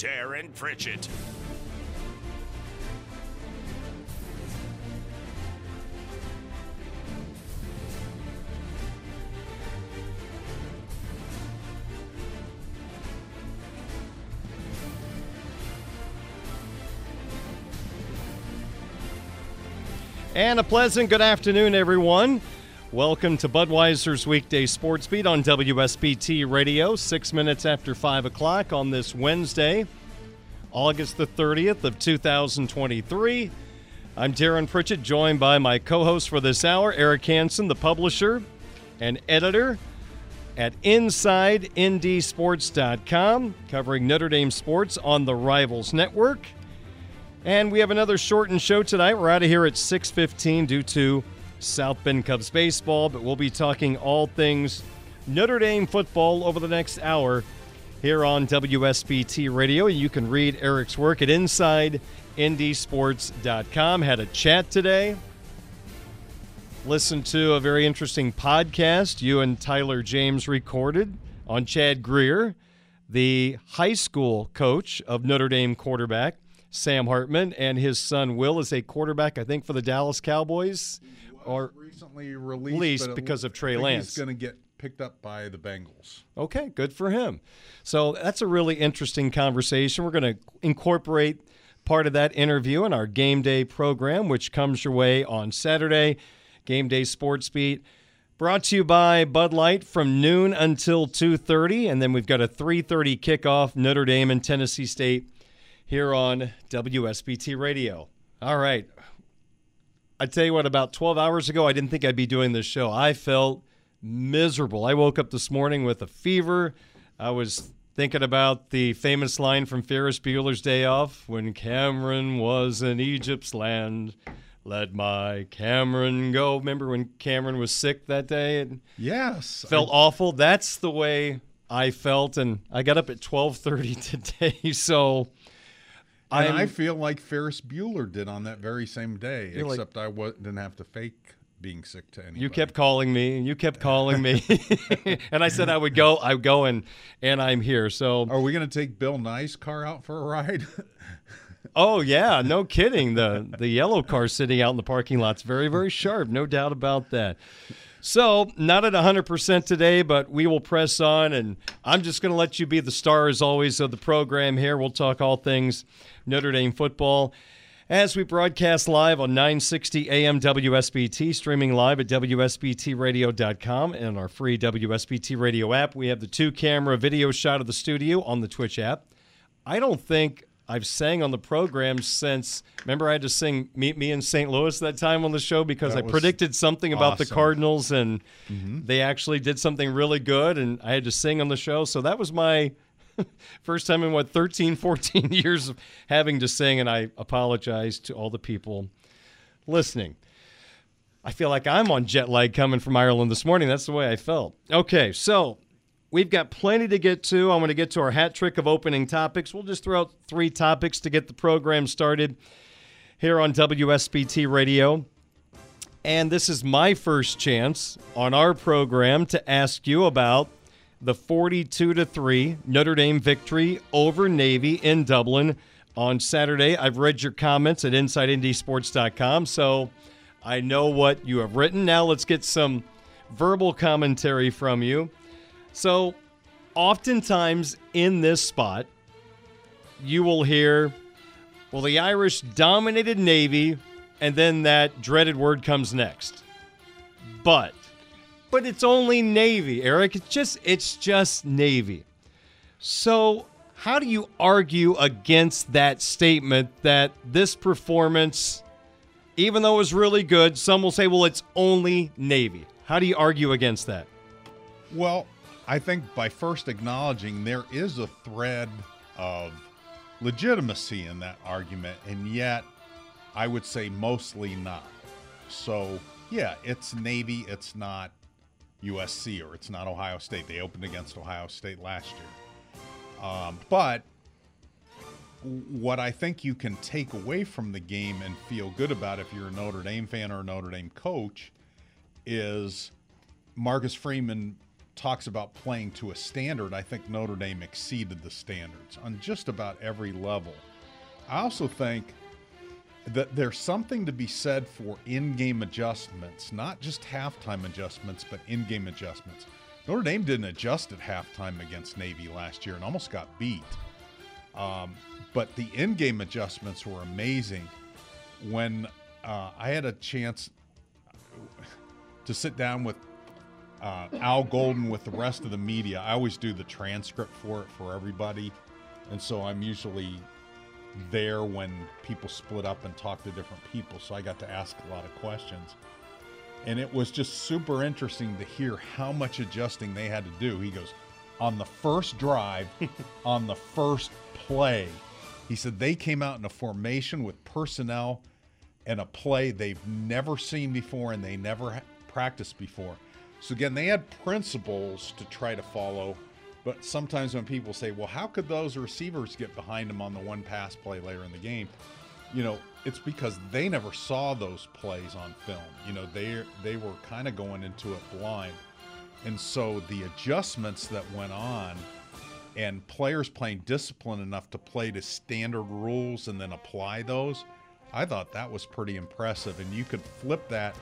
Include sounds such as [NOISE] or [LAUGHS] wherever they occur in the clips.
Darin Pritchett. And a pleasant good afternoon, everyone. Welcome to Budweiser's weekday sports beat on WSBT Radio, six minutes after five o'clock on this Wednesday, August the 30th of 2023. I'm Darin Pritchett, joined by my co-host for this hour, Eric Hansen, the publisher and editor at InsideNDSports.com, covering Notre Dame sports on the Rivals Network. And we have another shortened show tonight. We're out of here at 6:15 due to South Bend Cubs baseball, but we'll be talking all things Notre Dame football over the next hour here on WSBT Radio. You can read Eric's work at InsideNDSports.com. Had a chat today. Listened to a very interesting podcast you and Tyler James recorded on Chad Grier, the high school coach of Notre Dame quarterback. Sam Hartman and his son Will is a quarterback, I think, for the Dallas Cowboys. Or recently released, Released because of Trey Lance. He's going to get picked up by the Bengals. okay, good for him. So that's a really interesting conversation. We're going to incorporate part of that interview in our game day program, which comes your way on Saturday. Game Day Sports Beat. Brought to you by Bud Light from noon until 2:30 and then we've got a 3:30 kickoff Notre Dame and Tennessee State here on WSBT Radio. All right. I tell you what, about 12 hours ago, I didn't think I'd be doing this show. I felt miserable. I woke up this morning with a fever. I was thinking about the famous line from Ferris Bueller's Day Off when Cameron was in Egypt's land. Let my Cameron go. Remember when Cameron was sick that day and Yes, felt awful? That's the way I felt, and I got up at 12:30 today. [LAUGHS] So I, and I'm- I feel like Ferris Bueller did on that very same day, You're like- except I didn't have to fake being sick to anybody. You kept calling me, and you kept [LAUGHS] calling me, [LAUGHS] and I said I would go. I go, and and I'm here. So, Are we going to take Bill Nye's car out for a ride? [LAUGHS] oh yeah, no kidding. The the yellow car sitting out in the parking lot's very very sharp, no doubt about that. So, not at 100% today, but we will press on, and I'm just going to let you be the star, as always, of the program here. We'll talk all things Notre Dame football as we broadcast live on 960 AM WSBT, streaming live at WSBTradio.com and our free WSBT radio app. We have the two camera video shot of the studio on the Twitch app. I don't think I've sang on the program since. Remember, I had to sing "Meet Me in St. Louis" that time on the show because That I predicted something about the. Cardinals, and Mm-hmm. they actually did something really good, and I had to sing on the show. So that was my [LAUGHS] first time in what 13, 14 [LAUGHS] years of having to sing, and I apologize to all the people listening. I feel like I'm on jet lag coming from Ireland this morning. That's the way I felt. Okay, so we've got plenty to get to. I'm going to get to our hat trick of opening topics. We'll just throw out three topics to get the program started here on WSBT Radio. And this is my first chance on our program to ask you about the 42 to 3 Notre Dame victory over Navy in Dublin on Saturday. I've read your comments at InsideNDSports.com, so I know what you have written. Now let's get some verbal commentary from you. So, oftentimes in this spot, you will hear, well, the Irish dominated Navy, and then that dreaded word comes next. But, but it's only Navy, Eric. It's just, it's just Navy. So, how do you argue against that statement that this performance, even though it was really good, some will say, well, it's only Navy? How do you argue against that? Well, I think by first acknowledging there is a thread of legitimacy in that argument, and yet I would say mostly not. So, yeah, it's Navy, it's not USC or it's not Ohio State. They opened against Ohio State last year. Um, but what I think you can take away from the game and feel good about if you're a Notre Dame fan or a Notre Dame coach is Marcus Freeman talks about playing to a standard. I think Notre Dame exceeded the standards on just about every level. I also think that there's something to be said for in-game adjustments, not just halftime adjustments, but in-game adjustments. Notre Dame didn't adjust at halftime against Navy last year and almost got beat. Um, but the in-game adjustments were amazing. When uh, I had a chance to sit down with uh, Al Golden with the rest of the media, I always do the transcript for it for everybody, and so I'm usually there when people split up and talk to different people. So I got to ask a lot of questions. And it was just super interesting to hear how much adjusting they had to do. He goes, on the first drive, [LAUGHS] on the first play, he said they came out in a formation with personnel and a play they've never seen before and they never practiced before. So again, they had principles to try to follow, but sometimes when people say, "Well, how could those receivers get behind them on the one pass play later in the game?" You know, it's because they never saw those plays on film. You know, they they were kind of going into it blind. And so the adjustments that went on and players playing disciplined enough to play to standard rules and then apply those, I thought that was pretty impressive. And you could flip that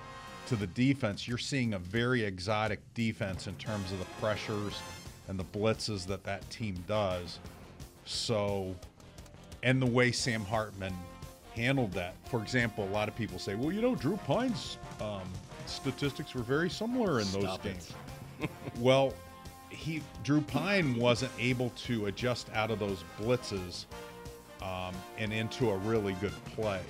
to the defense. You're seeing a very exotic defense in terms of the pressures and the blitzes that that team does. So, and the way Sam Hartman handled that. For example, a lot of people say, well, you know, Drew Pyne's um, statistics were very similar in those Stop games. [LAUGHS] well, he Drew Pine wasn't able to adjust out of those blitzes um, and into a really good play.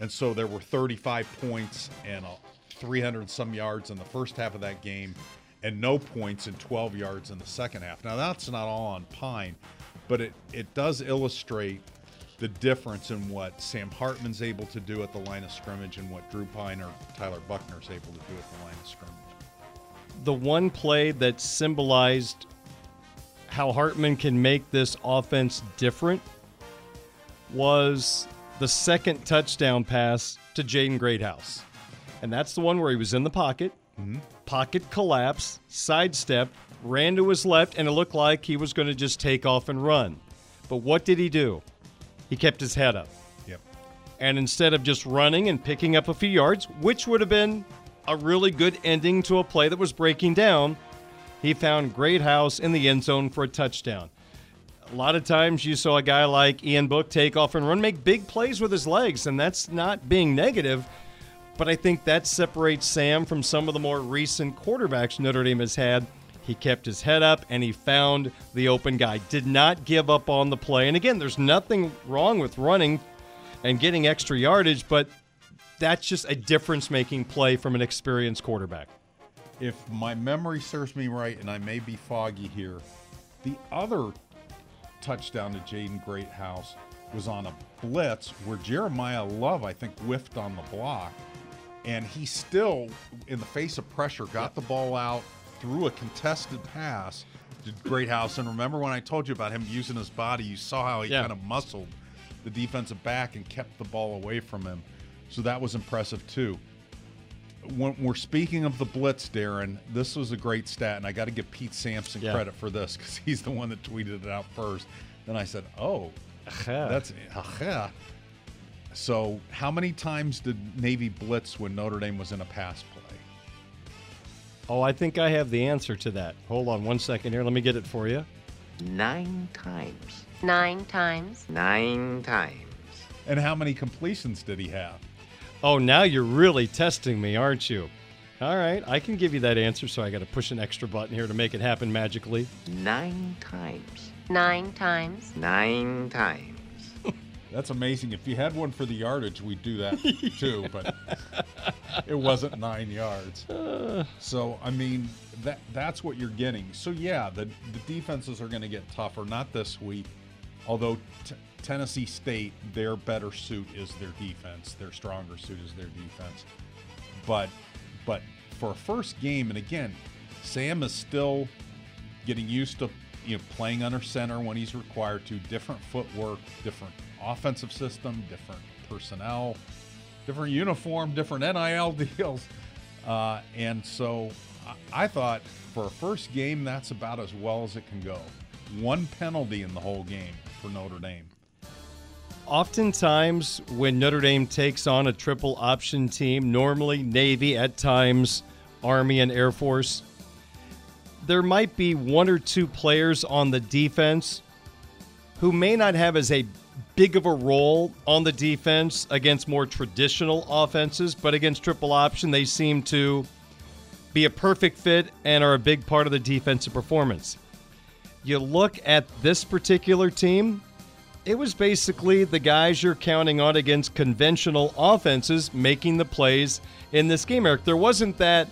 And so there were 35 points and a 300 some yards in the first half of that game, and no points and 12 yards in the second half. Now that's not all on Pyne, but it it does illustrate the difference in what Sam Hartman's able to do at the line of scrimmage and what Drew Pyne or Tyler Buchner's able to do at the line of scrimmage. the one play that symbolized how Hartman can make this offense different was the second touchdown pass to Jaden Greathouse. And that's the one where he was in the pocket, mm-hmm. Pocket collapse, sidestep, ran to his left, and it looked like he was going to just take off and run. But what did he do? He kept his head up. Yep. And instead of just running and picking up a few yards, which would have been a really good ending to a play that was breaking down, he found Greathouse in the end zone for a touchdown. A lot of times you saw a guy like Ian Book take off and run, make big plays with his legs, and that's not being negative. But I think that separates Sam from some of the more recent quarterbacks Notre Dame has had He kept his head up and he found the open guy. Did not give up on the play. And again, there's nothing wrong with running and getting extra yardage, but that's just a difference making play from an experienced quarterback. If my memory serves me right, and I may be foggy here, the other touchdown to Jaden Greathouse was on a blitz where Jeremiyah Love, I think, whiffed on the block. And he still, in the face of pressure, got the ball out, threw a contested pass to Greathouse. And remember when I told you about him using his body, you saw how he Yeah. kind of muscled the defensive back and kept the ball away from him. So that was impressive too. When we're speaking of the blitz, Darin, this was a great stat, and I got to give Pete Sampson Yeah. credit for this because he's the one that tweeted it out first. Then I said, "Oh, that's aha." So, how many times did Navy blitz when Notre Dame was in a pass play? Oh, I think I have the answer to that. Hold on one second here. Let me get it for you. Nine times. Nine times. Nine times. And how many completions did he have? Oh, now you're really testing me, aren't you? All right, I can give you that answer, so I got to push an extra button here to make it happen magically. Nine times. Nine times. Nine times. [LAUGHS] That's amazing. If you had one for the yardage, we'd do that [LAUGHS] too, but it wasn't nine yards. So I mean, that that's what you're getting. So yeah, the the defenses are going to get tougher. Not this week, although t- Tennessee State, their better suit is their defense. Their stronger suit is their defense. But but for a first game, and again, Sam is still getting used to you know playing under center when he's required to. Different footwork, different offensive system, different personnel, different uniform, different NIL [LAUGHS] deals, uh, and so I, I thought for a first game that's about as well as it can go. One penalty in the whole game for Notre Dame. Oftentimes, when Notre Dame takes on a triple option team, normally Navy, at times Army and Air Force, there might be one or two players on the defense who may not have as a big of a role on the defense against more traditional offenses, but against triple option, they seem to be a perfect fit and are a big part of the defensive performance. You look at this particular team, it was basically the guys you're counting on against conventional offenses making the plays in this game, Eric. There wasn't that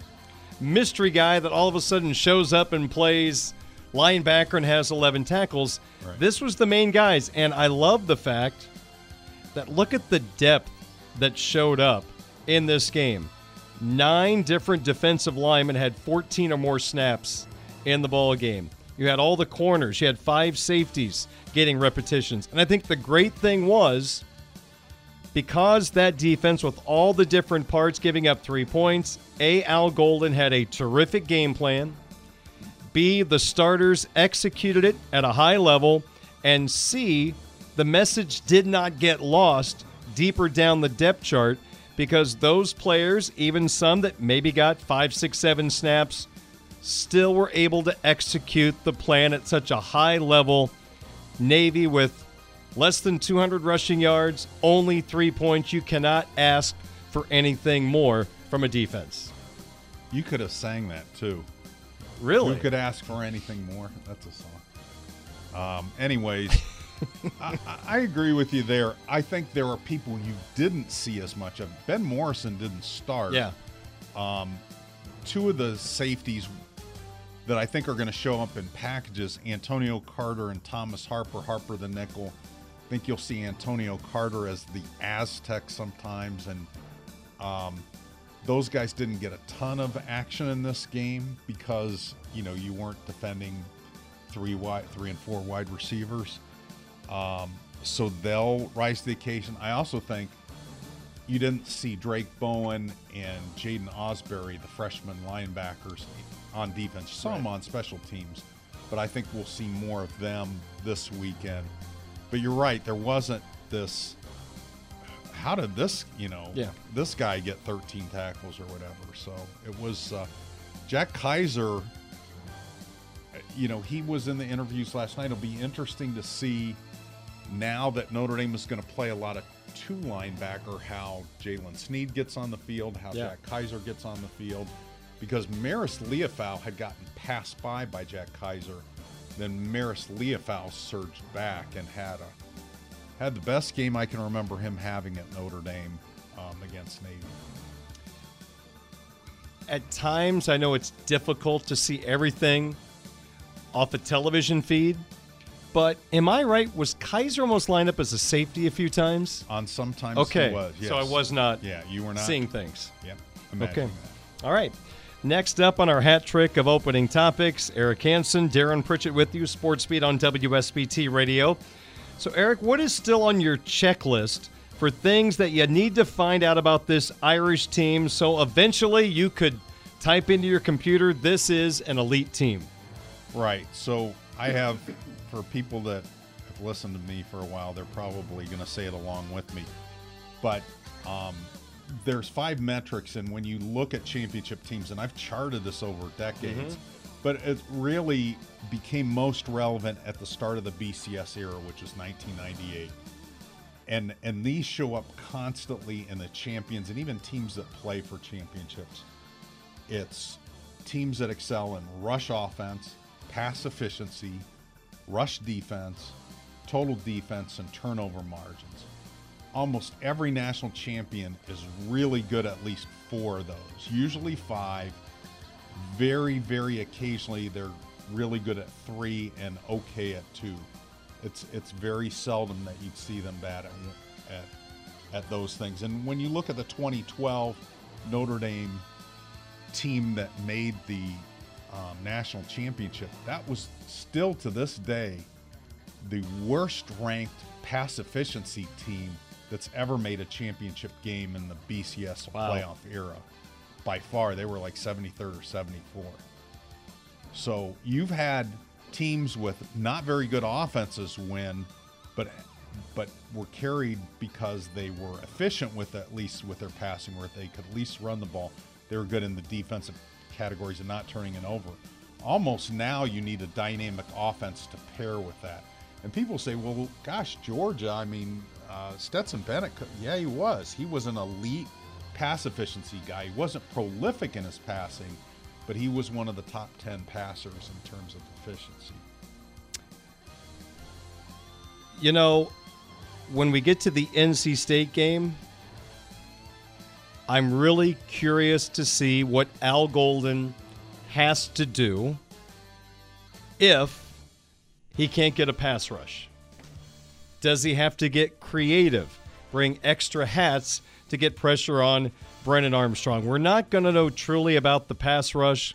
mystery guy that all of a sudden shows up and plays linebacker and has 11 tackles. This was the main guys. And I love the fact that look at the depth that showed up in this game. Nine different defensive linemen had 14 or more snaps in the ball game. You had all the corners, you had five safeties getting repetitions. And I think the great thing was because that defense, with all the different parts giving up three points, A. Al Golden had a terrific game plan. B. The starters executed it at a high level. And C. The message did not get lost deeper down the depth chart because those players, even some that maybe got five, six, seven snaps, still were able to execute the plan at such a high level. Navy with less than 200 rushing yards, only three points. You cannot ask for anything more from a defense. You could have sang that too. Really? Who could ask for anything more? That's a song. Um, anyways, [LAUGHS] I, I- I agree with you there. I think there are people you didn't see as much of. Ben Morrison didn't start. Yeah. Two of the safeties that I think are going to show up in packages Antonio Carter and Thomas Harper. Harper the nickel. I think you'll see Antonio Carter as the Aztec sometimes. And um, those guys didn't get a ton of action in this game because, you know, you weren't defending three wide, three and four wide receivers. Um, so they'll rise to the occasion. I also think you didn't see Drayk Bowen and Jaiden Ausberry, the freshman linebackers, on defense. Saw them on special teams, but I think we'll see more of them this weekend. But you're right, there wasn't this. How did this, you know, Yeah. this guy get 13 tackles or whatever? So it was uh, Jack Kaiser. You know, he was in the interviews last night. It'll be interesting to see now that Notre Dame is going to play a lot of two linebacker, how Jaylen Sneed gets on the field, how Yeah. Jack Kaiser gets on the field. because Marist Liufau had gotten passed by by Jack Kaiser. Then Marist Liufau surged back and had a had the best game I can remember him having at Notre Dame um, against Navy. At times, I know it's difficult to see everything off a television feed, but am I right? Was Kaiser almost lined up as a safety a few times? On sometimes Okay, he was. so I was not Yeah, you were not seeing things. Yep. Okay. imagine All right. Next up on our hat trick of opening topics, Eric Hansen, Darin Pritchett with you, Sports Beat on WSBT Radio. So, Eric, what is still on your checklist for things that you need to find out about this Irish team so eventually you could type into your computer, this is an elite team? Right. So I have, for people that have listened to me for a while, they're probably going to say it along with me. But um, there's five metrics, and when you look at championship teams, and I've charted this over decades, mm-hmm. but it really became most relevant at the start of the BCS era, which is 1998. And and these show up constantly in the champions and even teams that play for championships. It's teams that excel in rush offense, pass efficiency, rush defense, total defense, and turnover margins. Almost every national champion is really good at least four of those, usually five. Very, very occasionally, they're really good at three and okay at two. It's it's very seldom that you'd see them bad at, at at those things. And when you look at the 2012 Notre Dame team that made the um, national championship, that was still to this day the worst ranked pass efficiency team that's ever made a championship game in the BCS Wow. playoff era. By far, they were like 73rd or 74. So you've had teams with not very good offenses win, but but were carried because they were efficient with at least with their passing, where they could at least run the ball. They were good in the defensive categories and not turning it over. Almost now you need a dynamic offense to pair with that. And people say, well, gosh, Georgia, I mean, uh, Stetson Bennett, yeah, he was. He was an elite pass efficiency guy. He wasn't prolific in his passing, but he was one of the top 10 passers in terms of efficiency. You know, when we get to the NC State game, I'm really curious to see what Al Golden has to do if he can't get a pass rush. Does he have to get creative, bring extra hats to get pressure on Brennan Armstrong? We're not going to know truly about the pass rush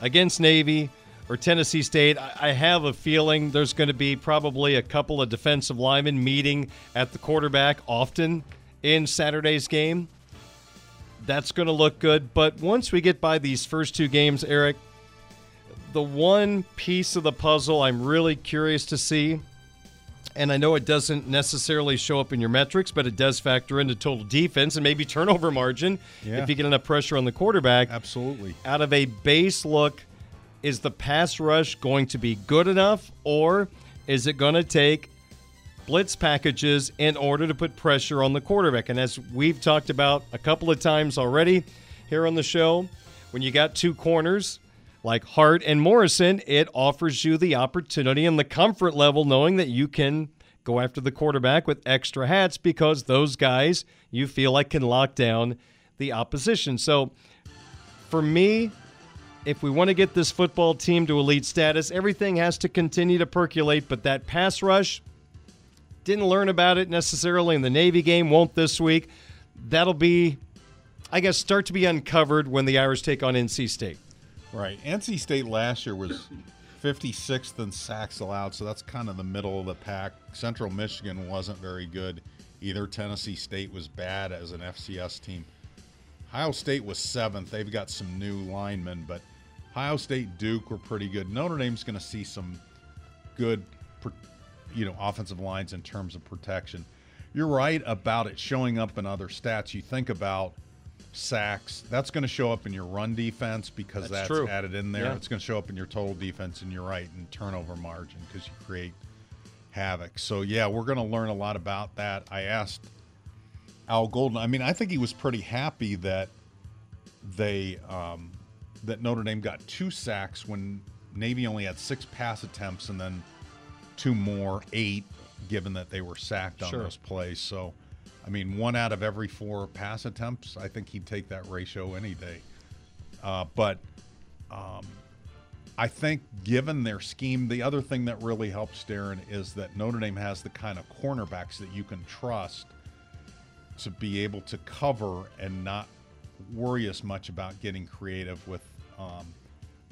against Navy or Tennessee State. I have a feeling there's going to be probably a couple of defensive linemen meeting at the quarterback often in Saturday's game. That's going to look good. But once we get by these first two games, Eric, the one piece of the puzzle I'm really curious to see, and I know it doesn't necessarily show up in your metrics, but it does factor into total defense and maybe turnover margin Yeah. if you get enough pressure on the quarterback Absolutely. out of a base look, is the pass rush going to be good enough, or is it going to take blitz packages in order to put pressure on the quarterback? And as we've talked about a couple of times already here on the show, when you got two corners like Hart and Morrison, it offers you the opportunity and the comfort level knowing that you can go after the quarterback with extra hats because those guys you feel like can lock down the opposition. So for me, if we want to get this football team to elite status, everything has to continue to percolate. But that pass rush, didn't learn about it necessarily in the Navy game, won't this week. That'll be, I guess, start to be uncovered when the Irish take on NC State. Right. NC State last year was 56th in sacks allowed, so that's kind of the middle of the pack. Central Michigan wasn't very good either. Tennessee State was bad as an FCS team. Ohio State was seventh. They've got some new linemen, but Ohio State, Duke were pretty good. Notre Dame's going to see some good, you know, offensive lines in terms of protection. You're right about it showing up in other stats. You think about sacks. That's going to show up in your run defense because That's that's, added in there. Yeah. It's going to show up in your total defense, and you're right, in turnover margin because you create havoc. So, yeah, we're going to learn a lot about that. I asked Al Golden. I mean, I think he was pretty happy that they um, that Notre Dame got two sacks when Navy only had six pass attempts and then two more, eight, given that they were sacked on Sure. those plays. So, I mean, one out of every four pass attempts, I think he'd take that ratio any day. Uh, but um, I think, given their scheme, the other thing that really helps Darin is that Notre Dame has the kind of cornerbacks that you can trust to be able to cover and not worry as much about getting creative with um,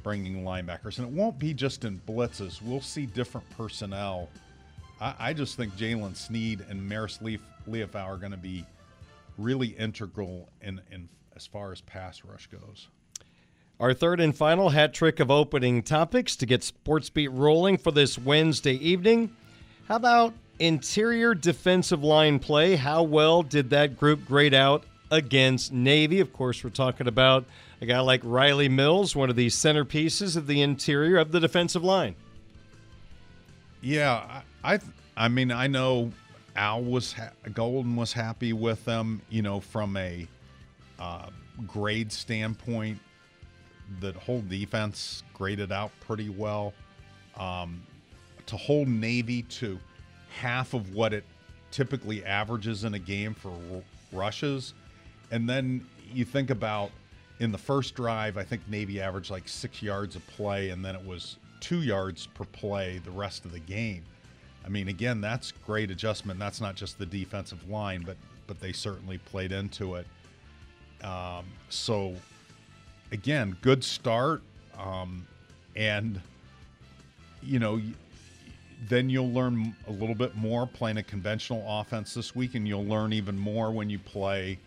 bringing linebackers. And it won't be just in blitzes. We'll see different personnel. I, I just think Jaylen Sneed and Maris Leaf, Liufau are going to be really integral in, in as far as pass rush goes. Our third and final hat trick of opening topics to get Sports Beat rolling for this Wednesday evening. How about interior defensive line play? How well did that group grade out against Navy? Of course, we're talking about a guy like Rylie Mills, one of the centerpieces of the interior of the defensive line. Yeah, I, I, I mean, I know Al was ha- Golden was happy with them. You know, from a uh, grade standpoint, the whole defense graded out pretty well. Um, to hold Navy to half of what it typically averages in a game for r- rushes, and then you think about in the first drive, I think Navy averaged like six yards a play, and then it was two yards per play the rest of the game. I mean, again, that's great adjustment. That's not just the defensive line, but but they certainly played into it. Um, so, again, good start, um, and you know, then you'll learn a little bit more playing a conventional offense this week, and you'll learn even more when you play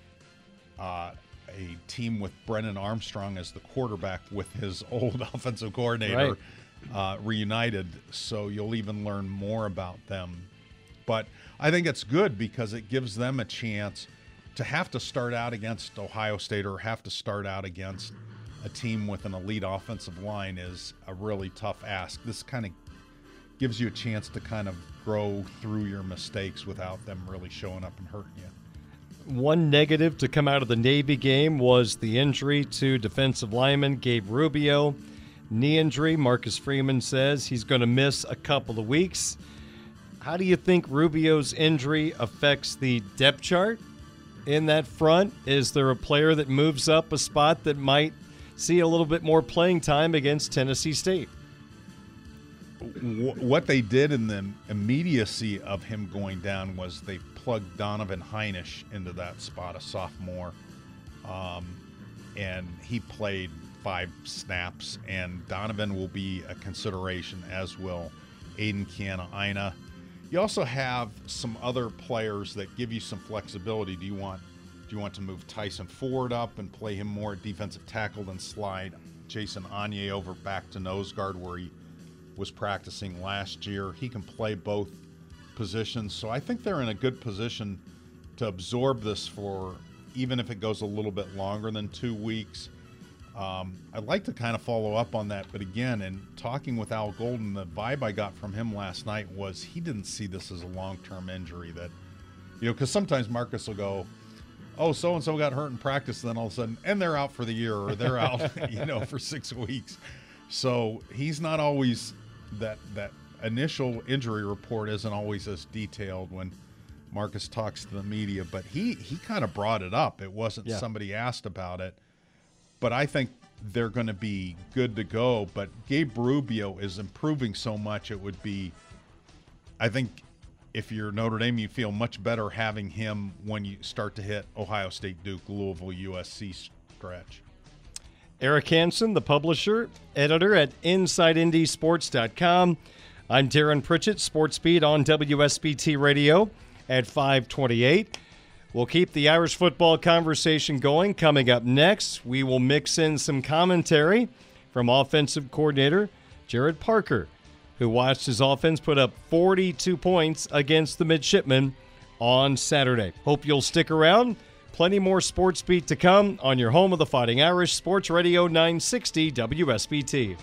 uh, a team with Brennan Armstrong as the quarterback with his [LAUGHS] old offensive coordinator uh, reunited. So you'll even learn more about them. But I think it's good because it gives them a chance to have to start out against Ohio State or have to start out against a team with an elite offensive line is a really tough ask. This kind of gives you a chance to kind of grow through your mistakes without them really showing up and hurting you. One negative to come out of the Navy game was the injury to defensive lineman Gabe Rubio. Knee injury, Marcus Freeman says he's going to miss a couple of weeks. How do you think Rubio's injury affects the depth chart in that front? Is there a player that moves up a spot that might see a little bit more playing time against Tennessee State? What they did in the immediacy of him going down was they plugged Donovan Hinish into that spot, a sophomore, um, and he played five snaps. And Donovan will be a consideration, as will Aiden Kiana Ina. You also have some other players that give you some flexibility. Do you want do you want to move Tyson Ford up and play him more at defensive tackle than slide Jason Onye over back to nose guard where he was practicing last year. He can play both positions. So I think they're in a good position to absorb this for even if it goes a little bit longer than two weeks. Um, I'd like to kind of follow up on that, but again, in talking with Al Golden, the vibe I got from him last night was he didn't see this as a long-term injury. That you know, because sometimes Marcus will go, "Oh, so and so got hurt in practice," then all of a sudden, and they're out for the year, or they're out, [LAUGHS] [LAUGHS] you know, for six weeks. So he's not always that that initial injury report isn't always as detailed when Marcus talks to the media, but he he kind of brought it up. It wasn't Yeah. somebody asked about it, but I think they're going to be good to go. But Gabe Rubio is improving so much; it would be, I think, if you're Notre Dame, you feel much better having him when you start to hit Ohio State, Duke, Louisville, USC stretch. Eric Hansen, the publisher, editor at InsideNDSports.com. I'm Darin Pritchett, Sports Beat on WSBT Radio at 528. We'll keep the Irish football conversation going. Coming up next, we will mix in some commentary from offensive coordinator Gerad Parker, who watched his offense put up 42 points against the midshipmen on Saturday. Hope you'll stick around. Plenty more Sports Beat to come on your home of the Fighting Irish, Sports Radio 960 WSBT.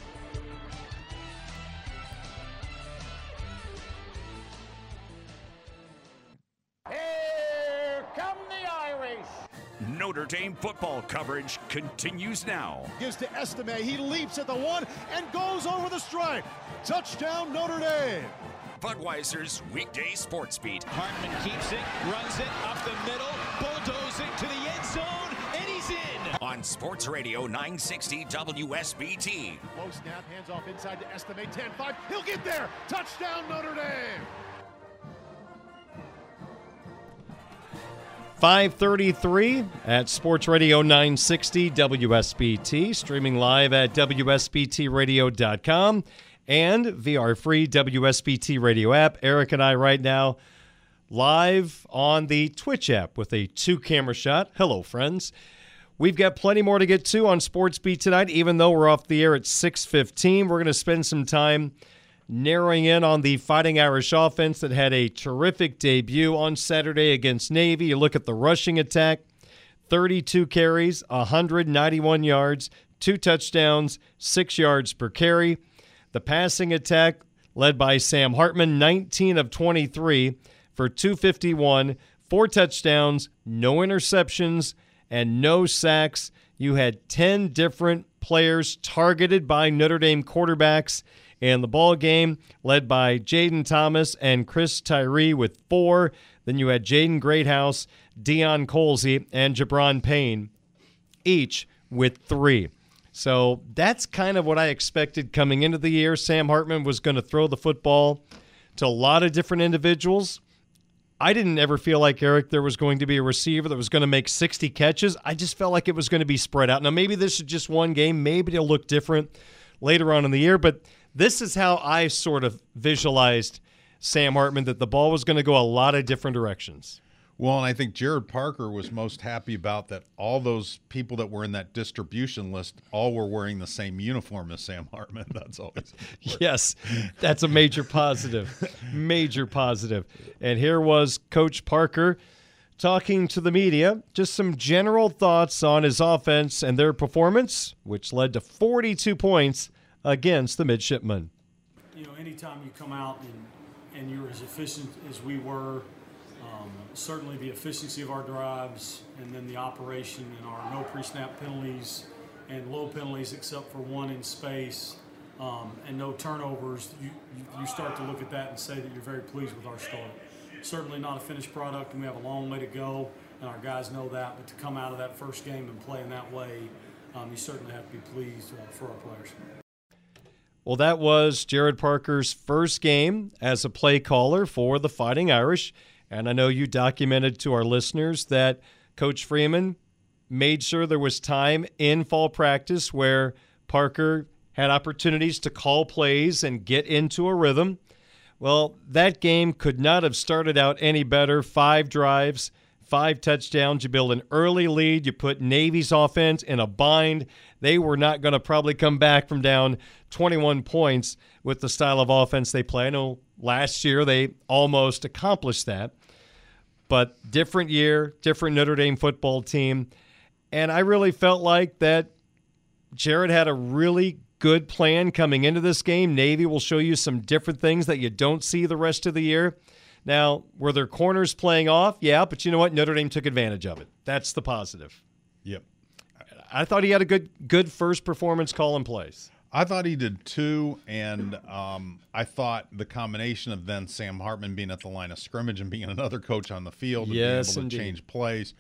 Notre Dame football coverage continues now. Gives to Estime. He leaps at the one and goes over the stripe. Touchdown, Notre Dame. Budweiser's weekday sports beat. Hartman keeps it, runs it up the middle, bulldozing to the end zone, and he's in. On Sports Radio 960 WSBT. Low snap, hands off inside to Estime. 10 5. He'll get there. Touchdown, Notre Dame. 533 at Sports Radio 960 WSBT, streaming live at WSBTradio.com and our free WSBT radio app. Eric and I right now live on the Twitch app with a two camera shot. Hello, friends. We've got plenty more to get to on Sports Beat tonight, even though we're off the air at 615. We're going to spend some time narrowing in on the Fighting Irish offense that had a terrific debut on Saturday against Navy. You look at the rushing attack 32 carries, 191 yards, two touchdowns, six yards per carry. The passing attack, led by Sam Hartman, 19 of 23 for 251, four touchdowns, no interceptions, and no sacks. You had 10 different players targeted by Notre Dame quarterbacks in the ball game, led by Jayden Thomas and Chris Tyree with four. Then you had Jaden Greathouse, Deion Colzie, and Jabron Payne, each with three. So that's kind of what I expected coming into the year. Sam Hartman was going to throw the football to a lot of different individuals. I didn't ever feel like Eric there was going to be a receiver that was going to make 60 catches. I just felt like it was going to be spread out. Now maybe this is just one game, maybe it'll look different later on in the year, but this is how I sort of visualized Sam Hartman that the ball was going to go a lot of different directions. Well, and I think Gerad Parker was most happy about that all those people that were in that distribution list all were wearing the same uniform as Sam Hartman. [LAUGHS] That's always yes, that's a major positive. major positive. And here was Coach Parker talking to the media, just some general thoughts on his offense and their performance, which led to 42 points against the midshipmen. You know, anytime you come out and, and you're as efficient as we were, um, certainly the efficiency of our drives and then the operation and our no pre-snap penalties and low penalties except for one in space um, and no turnovers, you, you, start to look at that and say that you're very pleased with our start. Certainly not a finished product and we have a long way to go and our guys know that, but to come out of that first game and play in that way, um, you certainly have to be pleased uh, for our players. Well, that was Gerad Parker's first game as a play caller for the Fighting Irish. And I know you documented to our listeners that Coach Freeman made sure there was time in fall practice where Parker had opportunities to call plays and get into a rhythm. Well, that game could not have started out any better. Five drives, five touchdowns. You build an early lead. You put Navy's offense in a bind. They were not going to probably come back from down 21 points with the style of offense they play. I know last year they almost accomplished that, but different year, different Notre Dame football team. And I really felt like that Gerad had a really good plan coming into this game. Navy will show you some different things that you don't see the rest of the year. Now, were their corners playing off? Yeah, but you know what? Notre Dame took advantage of it. That's the positive. Yep. I thought he had a good good first performance call in place. I thought he did too, and um, I thought the combination of then Sam Hartman being at the line of scrimmage and being another coach on the field and yes, being able to indeed. change plays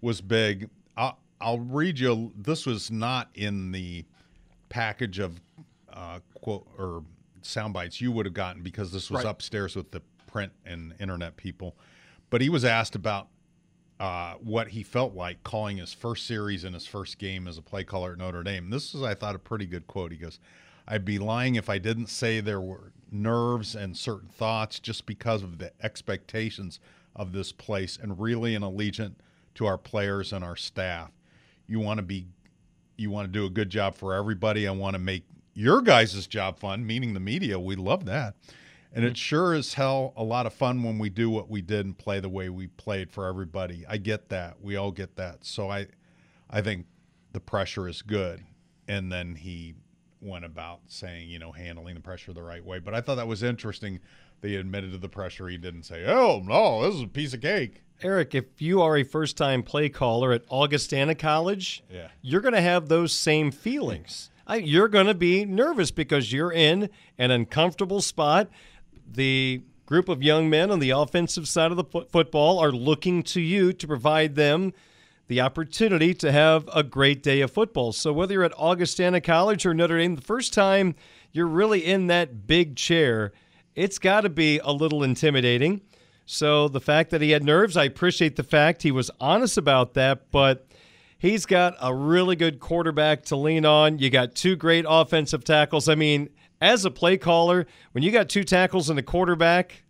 was big. I'll, I'll read you. This was not in the package of uh, quote or sound bites you would have gotten because this was Right. upstairs with the print and internet people. But he was asked about uh, what he felt like calling his first series in his first game as a play caller at Notre Dame. This is, I thought, a pretty good quote. He goes, I'd be lying if I didn't say there were nerves and certain thoughts just because of the expectations of this place and really an allegiance to our players and our staff. You want to be, you want to do a good job for everybody. I want to make your guys' job fun, meaning the media. We love that. And it mm-hmm. sure as hell a lot of fun when we do what we did and play the way we played for everybody. I get that. We all get that. So I I think the pressure is good. And then he went about saying, you know, handling the pressure the right way. But I thought that was interesting. They admitted to the pressure. He didn't say, "Oh no, this is a piece of cake." Eric, if you are a first time play caller at Augustana College, Yeah. you're going to have those same feelings. I, you're going to be nervous because you're in an uncomfortable spot. The group of young men on the offensive side of the fo- football are looking to you to provide them the opportunity to have a great day of football. So whether you're at Augustana College or Notre Dame, the first time you're really in that big chair, it's got to be a little intimidating. So the fact that he had nerves, I appreciate the fact he was honest about that, but he's got a really good quarterback to lean on. You got two great offensive tackles. I mean, as a play caller, when you got two tackles and a quarterback,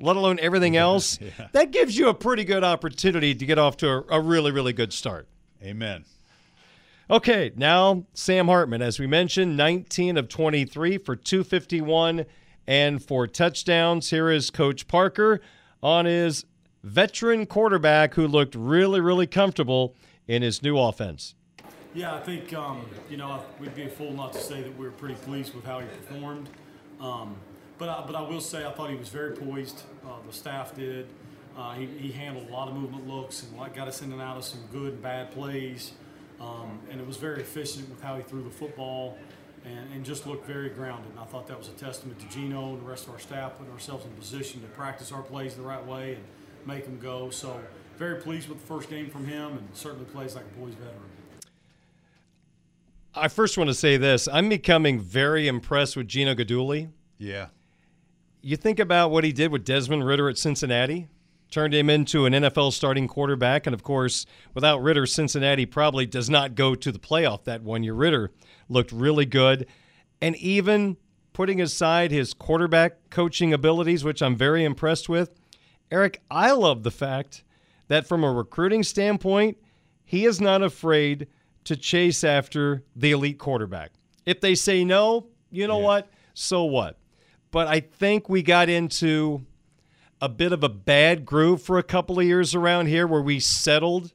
let alone everything [LAUGHS] else, that gives you a pretty good opportunity to get off to a, a really, really good start. Amen. Okay, now Sam Hartman, as we mentioned, 19 of 23 for 251 and four touchdowns. Here is Coach Parker on his veteran quarterback who looked really, really comfortable in his new offense. Yeah, I think um, you know we'd be a fool not to say that we were pretty pleased with how he performed. Um, but I, but I will say I thought he was very poised. Uh, the staff did. Uh, he, he handled a lot of movement looks and got us in and out of some good and bad plays. Um, and it was very efficient with how he threw the football and, and just looked very grounded. And I thought that was a testament to Gino and the rest of our staff putting ourselves in position to practice our plays the right way and make them go. So very pleased with the first game from him and certainly plays like a boys veteran. I first want to say this I'm becoming very impressed with Gino Guidugli. Yeah. You think about what he did with Desmond Ridder at Cincinnati, turned him into an NFL starting quarterback. And of course, without Ridder, Cincinnati probably does not go to the playoff that one year. Ridder looked really good. And even putting aside his quarterback coaching abilities, which I'm very impressed with, Eric, I love the fact that from a recruiting standpoint, he is not afraid to chase after the elite quarterback. If they say no, you know what? So what? But I think we got into a bit of a bad groove for a couple of years around here where we settled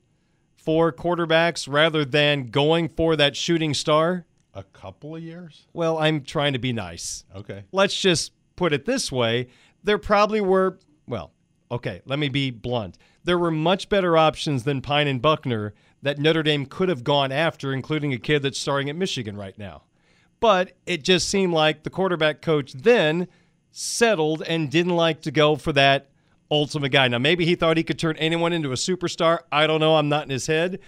for quarterbacks rather than going for that shooting star. A couple of years? Well, I'm trying to be nice. Okay. Let's just put it this way. There probably were, well, okay, let me be blunt. There were much better options than Pyne and Buchner that Notre Dame could have gone after, including a kid that's starting at Michigan right now. But it just seemed like the quarterback coach then settled and didn't like to go for that ultimate guy. Now, maybe he thought he could turn anyone into a superstar. I don't know. I'm not in his head.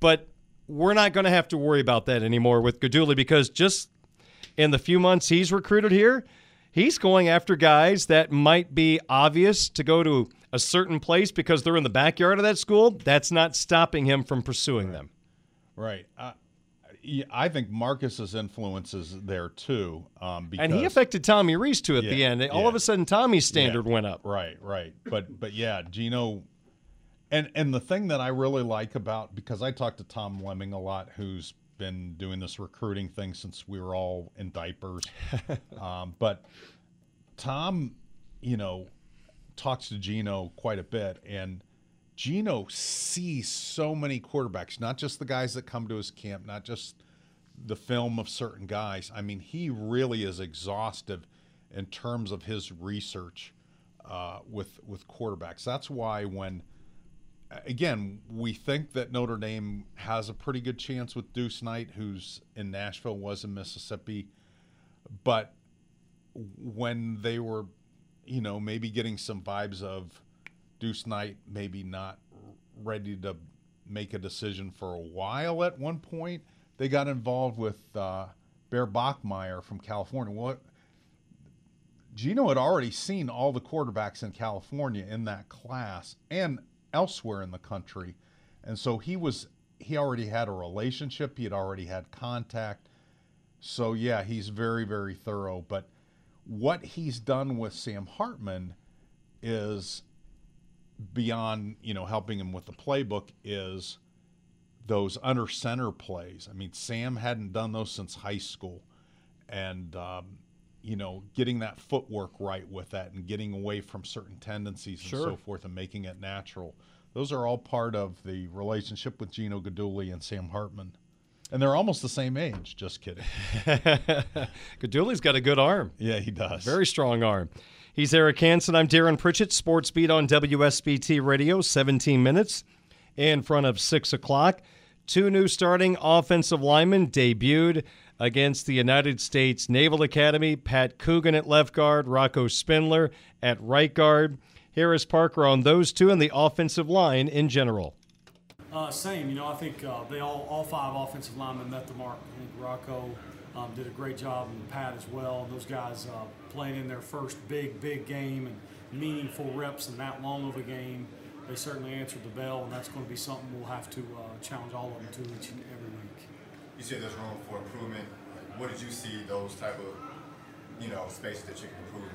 But we're not going to have to worry about that anymore with Guidugli because just in the few months he's recruited here, he's going after guys that might be obvious to go to a certain place because they're in the backyard of that school. That's not stopping him from pursuing them. Right. Uh, I think Marcus's influence is there too. Um, because, And he affected Tommy Rees too at the Yeah, end. All yeah. of a sudden, Tommy's standard Yeah, went up. Right, right. But but yeah, Gino and and the thing that I really like about because I talked to Tom Lemming a lot, who's been doing this recruiting thing since we were all in diapers. [LAUGHS] um, but Tom, you know, talks to Gino quite a bit and Gino sees so many quarterbacks, not just the guys that come to his camp, not just the film of certain guys. I mean, he really is exhaustive in terms of his research uh, with with quarterbacks. That's why when again we think that Notre Dame has a pretty good chance with Deuce Knight, who's in Nashville, was in Mississippi, but when they were, you know, maybe getting some vibes of Deuce Knight maybe not ready to make a decision for a while at one point. They got involved with uh, Bear Bachmeier from California. What Gino had already seen all the quarterbacks in California in that class and elsewhere in the country, and so he was he already had a relationship. He had already had contact. So yeah, he's very very thorough. But what he's done with Sam Hartman is beyond you know helping him with the playbook is those under center plays. I mean, Sam hadn't done those since high school, and um, you know, getting that footwork right with that, and getting away from certain tendencies and Sure. so forth, and making it natural. Those are all part of the relationship with Gino Guidugli and Sam Hartman. And they're almost the same age. Just kidding. [LAUGHS] Guidugli's got a good arm. Yeah, he does. Very strong arm. He's Eric Hansen. I'm Darin Pritchett. Sports Beat on WSBT Radio, 17 minutes in front of 6 o'clock. Two new starting offensive linemen debuted against the United States Naval Academy. Pat Coogan at left guard, Rocco Spindler at right guard. Here is Parker on those two and the offensive line in general. Uh, same, you know, I think uh, they all, all five offensive linemen met the mark. I think Rocco um, did a great job, and Pat as well. And Those guys uh, playing in their first big, big game and meaningful reps in that long of a game. They certainly answered the bell, and that's going to be something we'll have to uh, challenge all of them to each and every week. You said there's room for improvement. What did you see those type of, you know, spaces that you can improve?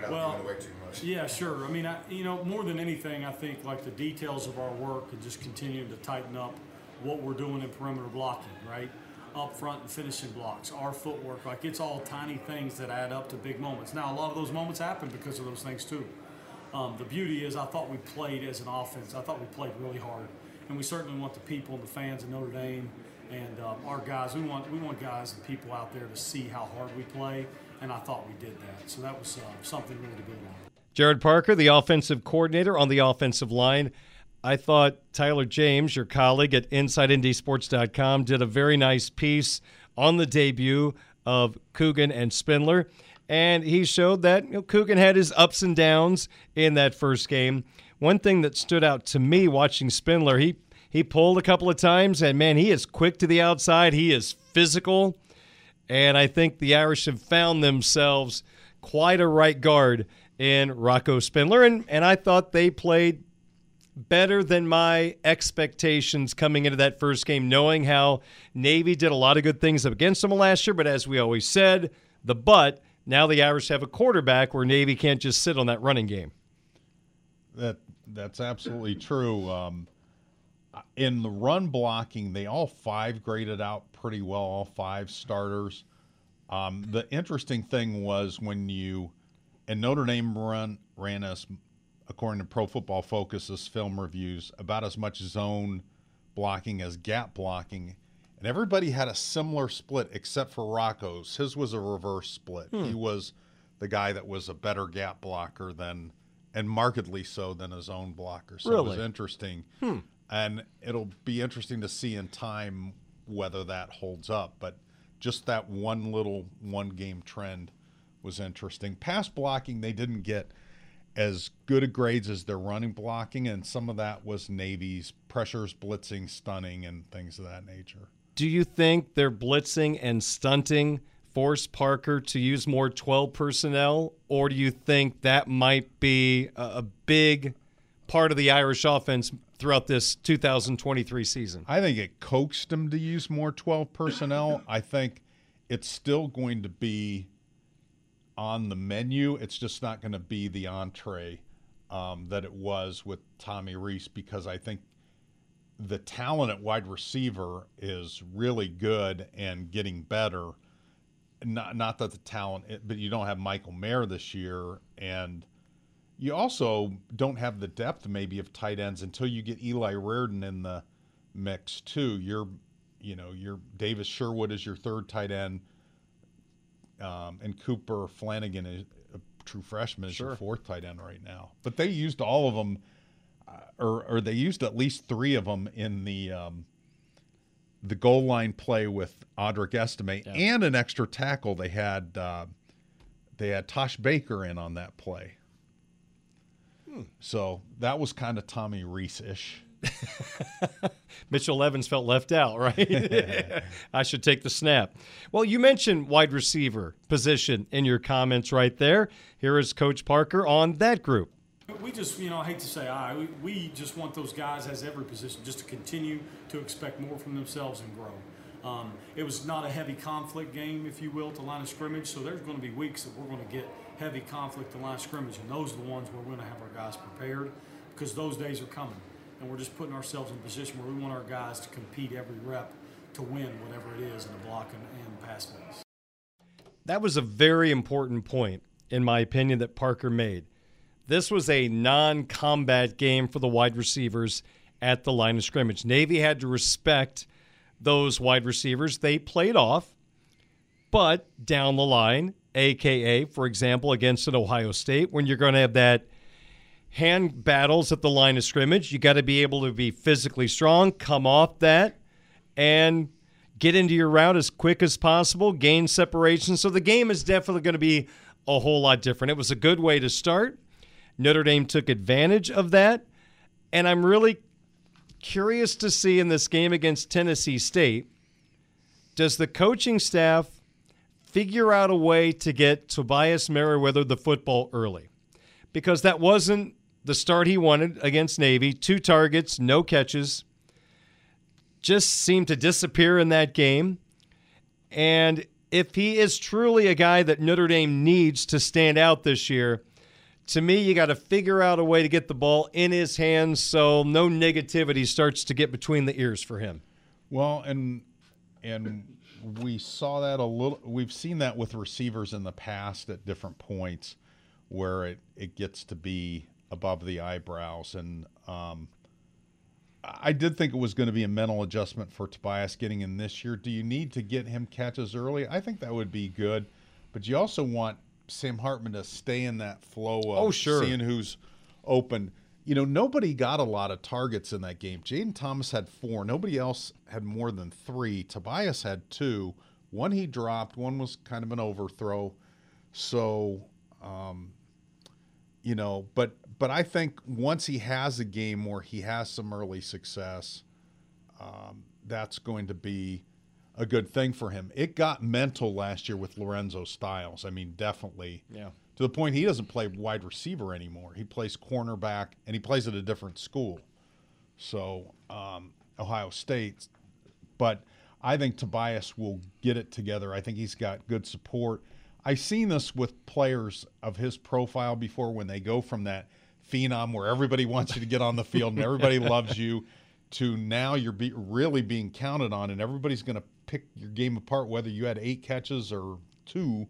Without well, giving away too much. Yeah, sure. I mean, I, you know, more than anything, I think like the details of our work and just continuing to tighten up what we're doing in perimeter blocking, right? Up front and finishing blocks, our footwork, like it's all tiny things that add up to big moments. Now, a lot of those moments happen because of those things too. Um, the beauty is, I thought we played as an offense. I thought we played really hard, and we certainly want the people and the fans of Notre Dame and um, our guys. We want we want guys and people out there to see how hard we play and I thought we did that. So that was uh, something really to build on. Gerad Parker, the offensive coordinator on the offensive line. I thought Tyler James, your colleague at InsideNDSports.com, did a very nice piece on the debut of Coogan and Spindler. And he showed that you know, Coogan had his ups and downs in that first game. One thing that stood out to me watching Spindler, he he pulled a couple of times, and man, he is quick to the outside. He is physical. And I think the Irish have found themselves quite a right guard in Rocco Spindler. And, and I thought they played better than my expectations coming into that first game, knowing how Navy did a lot of good things against them last year. But as we always said, the but, now the Irish have a quarterback where Navy can't just sit on that running game. That That's absolutely true. Um, in the run blocking, they all five graded out pretty well, all five starters. Um, the interesting thing was when you, and Notre Dame run ran us, according to Pro Football Focus's film reviews, about as much zone blocking as gap blocking. And everybody had a similar split except for Rocco's. His was a reverse split. Hmm. He was the guy that was a better gap blocker than, and markedly so than a zone blocker. So really? it was interesting. Hmm and it'll be interesting to see in time whether that holds up. But just that one little one game trend was interesting. Pass blocking, they didn't get as good a grades as their running blocking, and some of that was Navy's pressures, blitzing, stunning, and things of that nature. Do you think their blitzing and stunting forced Parker to use more 12 personnel, or do you think that might be a, big part of the Irish offense throughout this 2023 season? I think it coaxed them to use more 12 personnel. [COUGHS] I think it's still going to be on the menu. It's just not going to be the entree um, that it was with Tommy Rees because I think the talent at wide receiver is really good and getting better. Not not that the talent, but you don't have Michael Mayer this year, and – you also don't have the depth maybe of tight ends until you get Eli Raridon in the mix too. You're, you know, your Davis Sherwood is your third tight end, um, and Cooper Flanagan is a true freshman is sure. your fourth tight end right now. But they used all of them, uh, or or they used at least three of them in the. Um, the goal line play with Audric Estime yeah. and an extra tackle. They had uh, they had Tosh Baker in on that play. So that was kind of Tommy Rees ish. [LAUGHS] Mitchell Evans felt left out, right? [LAUGHS] I should take the snap. Well, you mentioned wide receiver position in your comments right there. Here is Coach Parker on that group. We just, you know, I hate to say I, we, we just want those guys, as every position, just to continue to expect more from themselves and grow. Um, it was not a heavy conflict game, if you will, to line of scrimmage. So there's going to be weeks that we're going to get heavy conflict to line scrimmage, and those are the ones where we're going to have our guys prepared because those days are coming. And we're just putting ourselves in a position where we want our guys to compete every rep to win whatever it is in the block and, and pass phase. That was a very important point, in my opinion, that Parker made. This was a non combat game for the wide receivers at the line of scrimmage. Navy had to respect those wide receivers. They played off, but down the line, aka, for example, against an Ohio State, when you're going to have that hand battles at the line of scrimmage, you got to be able to be physically strong, come off that, and get into your route as quick as possible, gain separation. So the game is definitely going to be a whole lot different. It was a good way to start. Notre Dame took advantage of that. And I'm really curious to see in this game against Tennessee State does the coaching staff figure out a way to get Tobias Merriweather the football early? Because that wasn't the start he wanted against Navy. Two targets, no catches. Just seemed to disappear in that game. And if he is truly a guy that Notre Dame needs to stand out this year, to me, you got to figure out a way to get the ball in his hands so no negativity starts to get between the ears for him. Well, and and we saw that a little. We've seen that with receivers in the past at different points where it it gets to be above the eyebrows, and um, I did think it was going to be a mental adjustment for Tobias getting in this year. Do you need to get him catches early? I think that would be good, but you also want Sam Hartman to stay in that flow of oh, sure. seeing who's open. You know, nobody got a lot of targets in that game. Jayden Thomas had four. Nobody else had more than three. Tobias had two. One he dropped. One was kind of an overthrow. So, um, you know, but but I think once he has a game where he has some early success, um, that's going to be a good thing for him. It got mental last year with Lorenzo Styles. I mean, definitely. Yeah. To the point he doesn't play wide receiver anymore. He plays cornerback, and he plays at a different school. So um, Ohio State, but I think Tobias will get it together. I think he's got good support. I've seen this with players of his profile before when they go from that phenom where everybody wants you to get on the field and everybody [LAUGHS] loves you to now you're be, really being counted on and everybody's going to pick your game apart whether you had eight catches or two.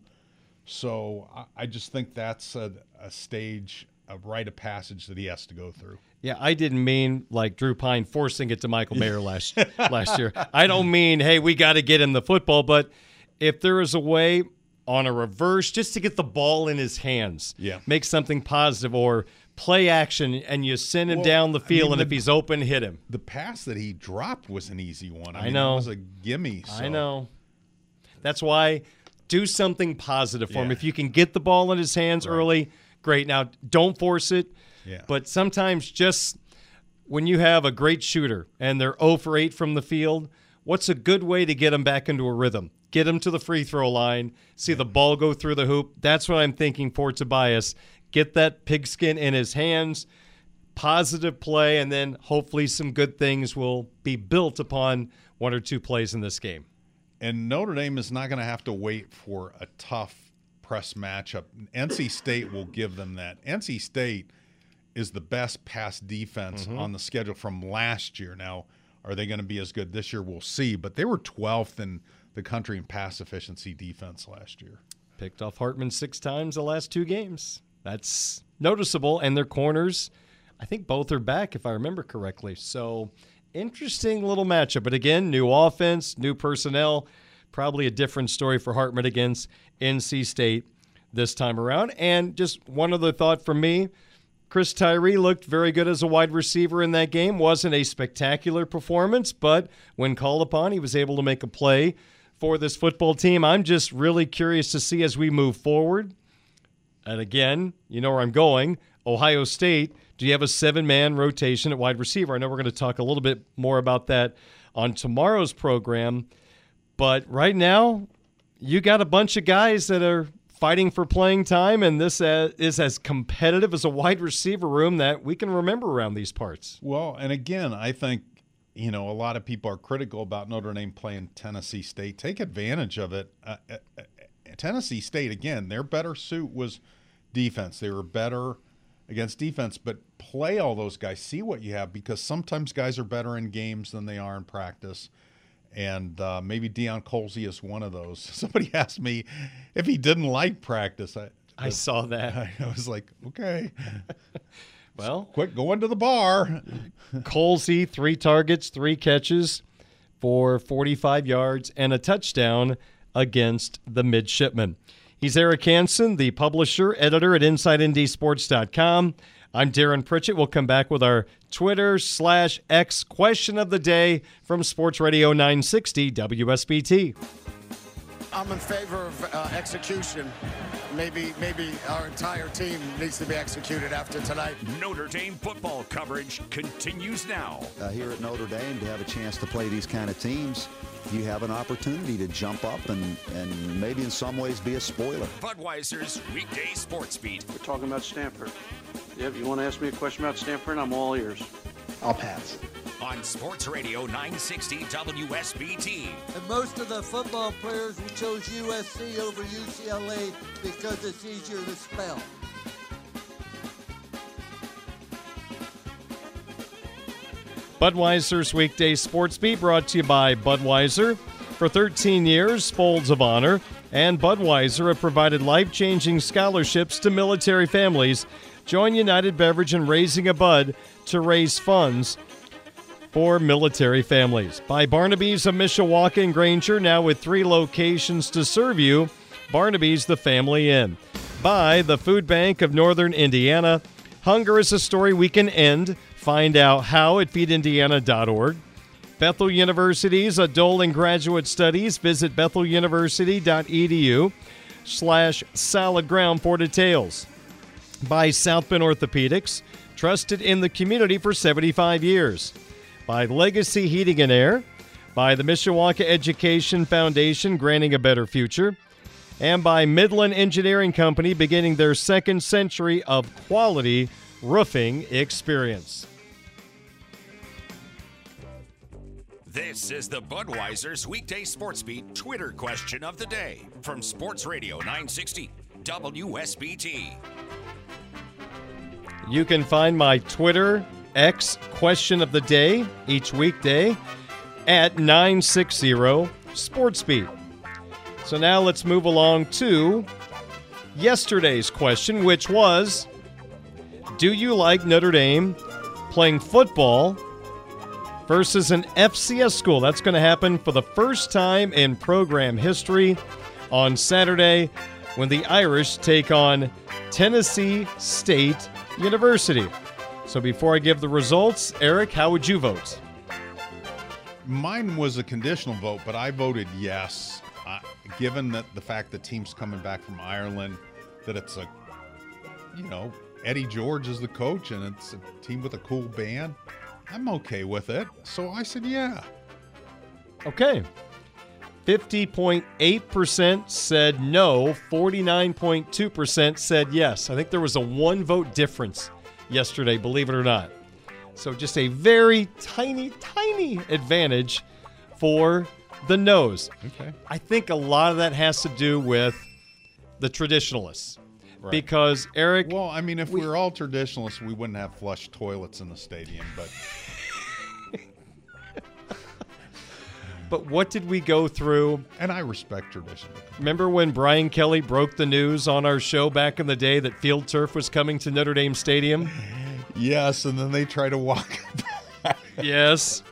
So I, I just think that's a, a stage, a rite of passage that he has to go through. Yeah, I didn't mean like Drew Pyne forcing it to Michael [LAUGHS] Mayer last last year. I don't mean hey we got to get him the football, but if there is a way on a reverse just to get the ball in his hands, yeah, make something positive or play action and you send him Well, down the I field, mean, and if he's open, hit him. The pass that he dropped was an easy one. I, I mean, know. It was a gimme. So. I know. That's why do something positive for him. If you can get the ball in his hands early, great. Now, don't force it. Yeah. But sometimes just when you have a great shooter and they're 0 for 8 from the field, what's a good way to get them back into a rhythm? Get them to the free throw line, see the ball go through the hoop. That's what I'm thinking for Tobias. Get that pigskin in his hands, positive play, and then hopefully some good things will be built upon one or two plays in this game. And Notre Dame is not going to have to wait for a tough press matchup. NC State will give them that. NC State is the best pass defense Mhm. on the schedule from last year. Now, are they going to be as good this year? We'll see. But they were 12th in the country in pass efficiency defense last year. Picked off Hartman six times the last two games. That's noticeable. And their corners, I think both are back, if I remember correctly. So interesting little matchup. But again, new offense, new personnel. Probably a different story for Hartman against NC State this time around. And just one other thought from me. Chris Tyree looked very good as a wide receiver in that game. Wasn't a spectacular performance, but when called upon, he was able to make a play for this football team. I'm just really curious to see as we move forward. And again, you know where I'm going. Ohio State, do you have a seven man rotation at wide receiver? I know we're going to talk a little bit more about that on tomorrow's program. But right now, you got a bunch of guys that are fighting for playing time, and this uh, is as competitive as a wide receiver room that we can remember around these parts. Well, and again, I think you know a lot of people are critical about Notre Dame playing Tennessee State. Take advantage of it. Uh, uh, uh, Tennessee State again, their better suit was defense. They were better against defense, but play all those guys. See what you have because sometimes guys are better in games than they are in practice. And uh, maybe Deion Colzie is one of those. [LAUGHS] Somebody asked me if he didn't like practice. I, I saw that. [LAUGHS] I was like, okay. [LAUGHS] Well, quick, going to the bar. Colzie, three targets, three catches. for 45 yards and a touchdown against the midshipmen. He's Eric Hansen, the publisher, editor at InsideNDSports.com. I'm Darin Pritchett. We'll come back with our Twitter slash X question of the day from Sports Radio 960 WSBT. I'm in favor of uh, execution. Maybe, maybe our entire team needs to be executed after tonight. Notre Dame football coverage continues now. Uh, here at Notre Dame, to have a chance to play these kind of teams, you have an opportunity to jump up and, and maybe in some ways be a spoiler. Budweiser's weekday sports beat. We're talking about Stanford. If you want to ask me a question about Stanford, I'm all ears. I'll pass. On Sports Radio 960 WSBT. And most of the football players we chose USC over UCLA because it's easier to spell. Budweiser's weekday sports beat brought to you by Budweiser. For 13 years, Folds of Honor and Budweiser have provided life changing scholarships to military families. Join United Beverage in raising a Bud to raise funds for military families. By Barnaby's of Mishawaka and Granger, now with three locations to serve you. Barnaby's the Family Inn. By the Food Bank of Northern Indiana. Hunger is a story we can end. Find out how at feedindiana.org. Bethel University's adult and graduate studies. Visit betheluniversity.edu slash solid ground for details. By South Bend Orthopedics, trusted in the community for 75 years. By Legacy Heating and Air. By the Mishawaka Education Foundation, granting a better future. And by Midland Engineering Company, beginning their second century of quality roofing experience. This is the Budweiser's weekday sports beat Twitter question of the day from Sports Radio 960 WSBT. You can find my Twitter X question of the day each weekday at 960 SportsBeat. So now let's move along to yesterday's question, which was Do you like Notre Dame playing football versus an FCS school? That's going to happen for the first time in program history on Saturday when the Irish take on Tennessee State University. So before I give the results, Eric, how would you vote? Mine was a conditional vote, but I voted yes. Uh, given that the fact that team's coming back from Ireland, that it's a, you know, Eddie George is the coach and it's a team with a cool band, I'm okay with it. So I said yeah. Okay. 50.8% said no, 49.2% said yes. I think there was a one vote difference yesterday, believe it or not. So just a very tiny, tiny advantage for the nose. Okay. I think a lot of that has to do with the traditionalists. Right. Because Eric, Well, I mean, if we, were all traditionalists, we wouldn't have flush toilets in the stadium. But [LAUGHS] but what did we go through? and I respect tradition. Remember when Brian Kelly broke the news on our show back in the day that field turf was coming to Notre Dame Stadium? [LAUGHS] Yes, and then they try to walk. [LAUGHS] Yes.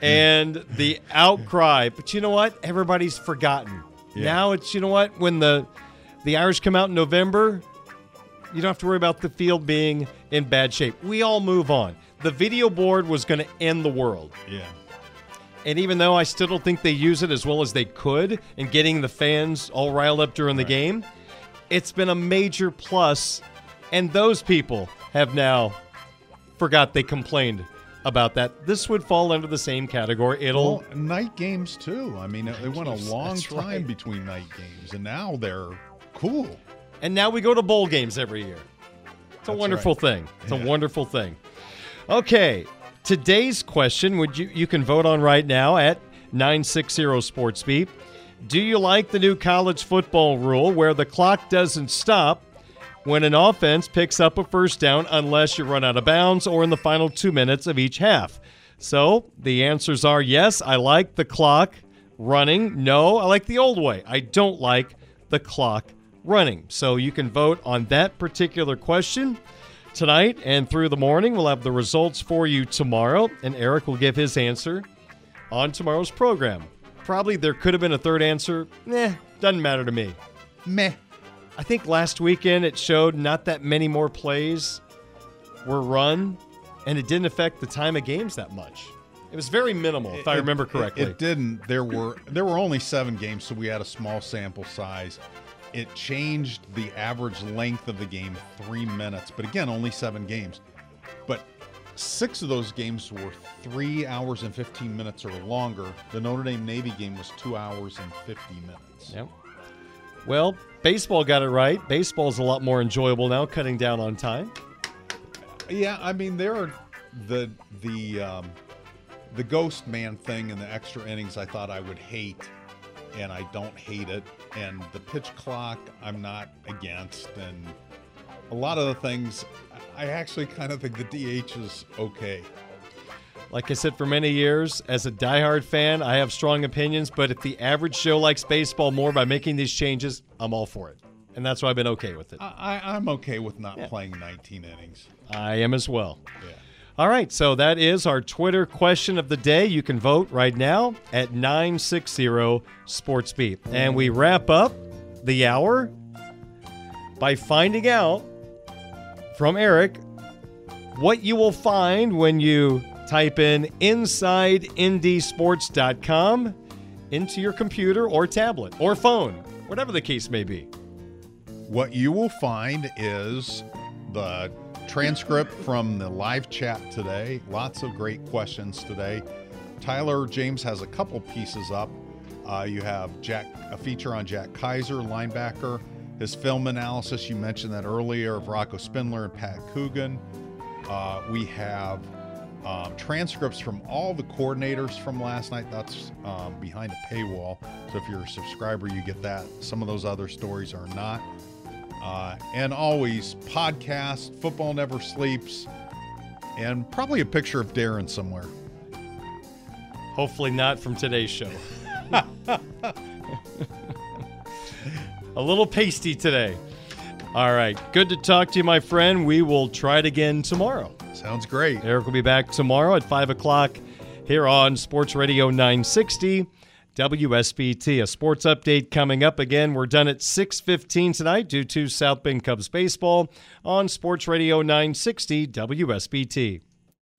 And the outcry. But you know what? Everybody's forgotten. Yeah. Now it's you know what? When the the Irish come out in November, you don't have to worry about the field being in bad shape. We all move on. The video board was going to end the world. yeah. And even though I still don't think they use it as well as they could in getting the fans all riled up during the game, it's been a major plus. And those people have now forgot they complained about that. This would fall under the same category. It'll Well, night games too. I mean, it went a long time right. between night games, and now they're cool. And now we go to bowl games every year. It's a That's wonderful right. thing. It's Yeah. a wonderful thing. Okay, today's question would you you can vote on right now at 960 SportsBeat. Do you like the new college football rule where the clock doesn't stop when an offense picks up a first down unless you run out of bounds or in the final 2 minutes of each half? So, the answers are yes, I like the clock running. No, I like the old way. I don't like the clock running. So you can vote on that particular question tonight and through the morning. We'll have the results for you tomorrow, and Eric will give his answer on tomorrow's program. Probably there could have been a third answer. Eh, doesn't matter to me. Meh. I think last weekend it showed not that many more plays were run, and it didn't affect the time of games that much. It was very minimal, if I It- remember it- correctly. It, didn't. There were there were only seven games, so we had a small sample size. It changed the average length of the game three minutes, but again, only seven games. But six of those games were three hours and fifteen minutes or longer. The Notre Dame Navy game was two hours and fifty minutes. Yep. Well, baseball got it right. Baseball's a lot more enjoyable now, cutting down on time. Yeah, I mean there are the the um, the ghost man thing and the extra innings. I thought I would hate, and I don't hate it. And the pitch clock, I'm not against. And a lot of the things, I actually kind of think the DH is okay. Like I said for many years, as a diehard fan, I have strong opinions, but if the average Joe likes baseball more by making these changes, I'm all for it. And that's why I've been okay with it. I, I'm okay with not playing 19 innings. I am as well. Yeah. All right, so that is our Twitter question of the day. You can vote right now at 960 SportsBeat. And we wrap up the hour by finding out from Eric what you will find when you type in InsideNDSports.com into your computer or tablet or phone, whatever the case may be. What you will find is the transcript from the live chat today. Lots of great questions today. Tyler James has a couple pieces up. Uh, you have Jack a feature on Jack Kaiser, linebacker. His film analysis, you mentioned that earlier, of Rocco Spindler and Pat Coogan. Uh, we have um, transcripts from all the coordinators from last night. That's um, behind a paywall. So if you're a subscriber, you get that. Some of those other stories are not. Uh, and always podcast, Football Never Sleeps, and probably a picture of Darin somewhere. Hopefully, not from today's show. [LAUGHS] a little pasty today. All right. Good to talk to you, my friend. We will try it again tomorrow. Sounds great. Eric will be back tomorrow at 5 o'clock here on Sports Radio 960 WSBT. A sports update coming up again. We're done at 6.15 tonight due to South Bend Cubs baseball on Sports Radio 960 WSBT.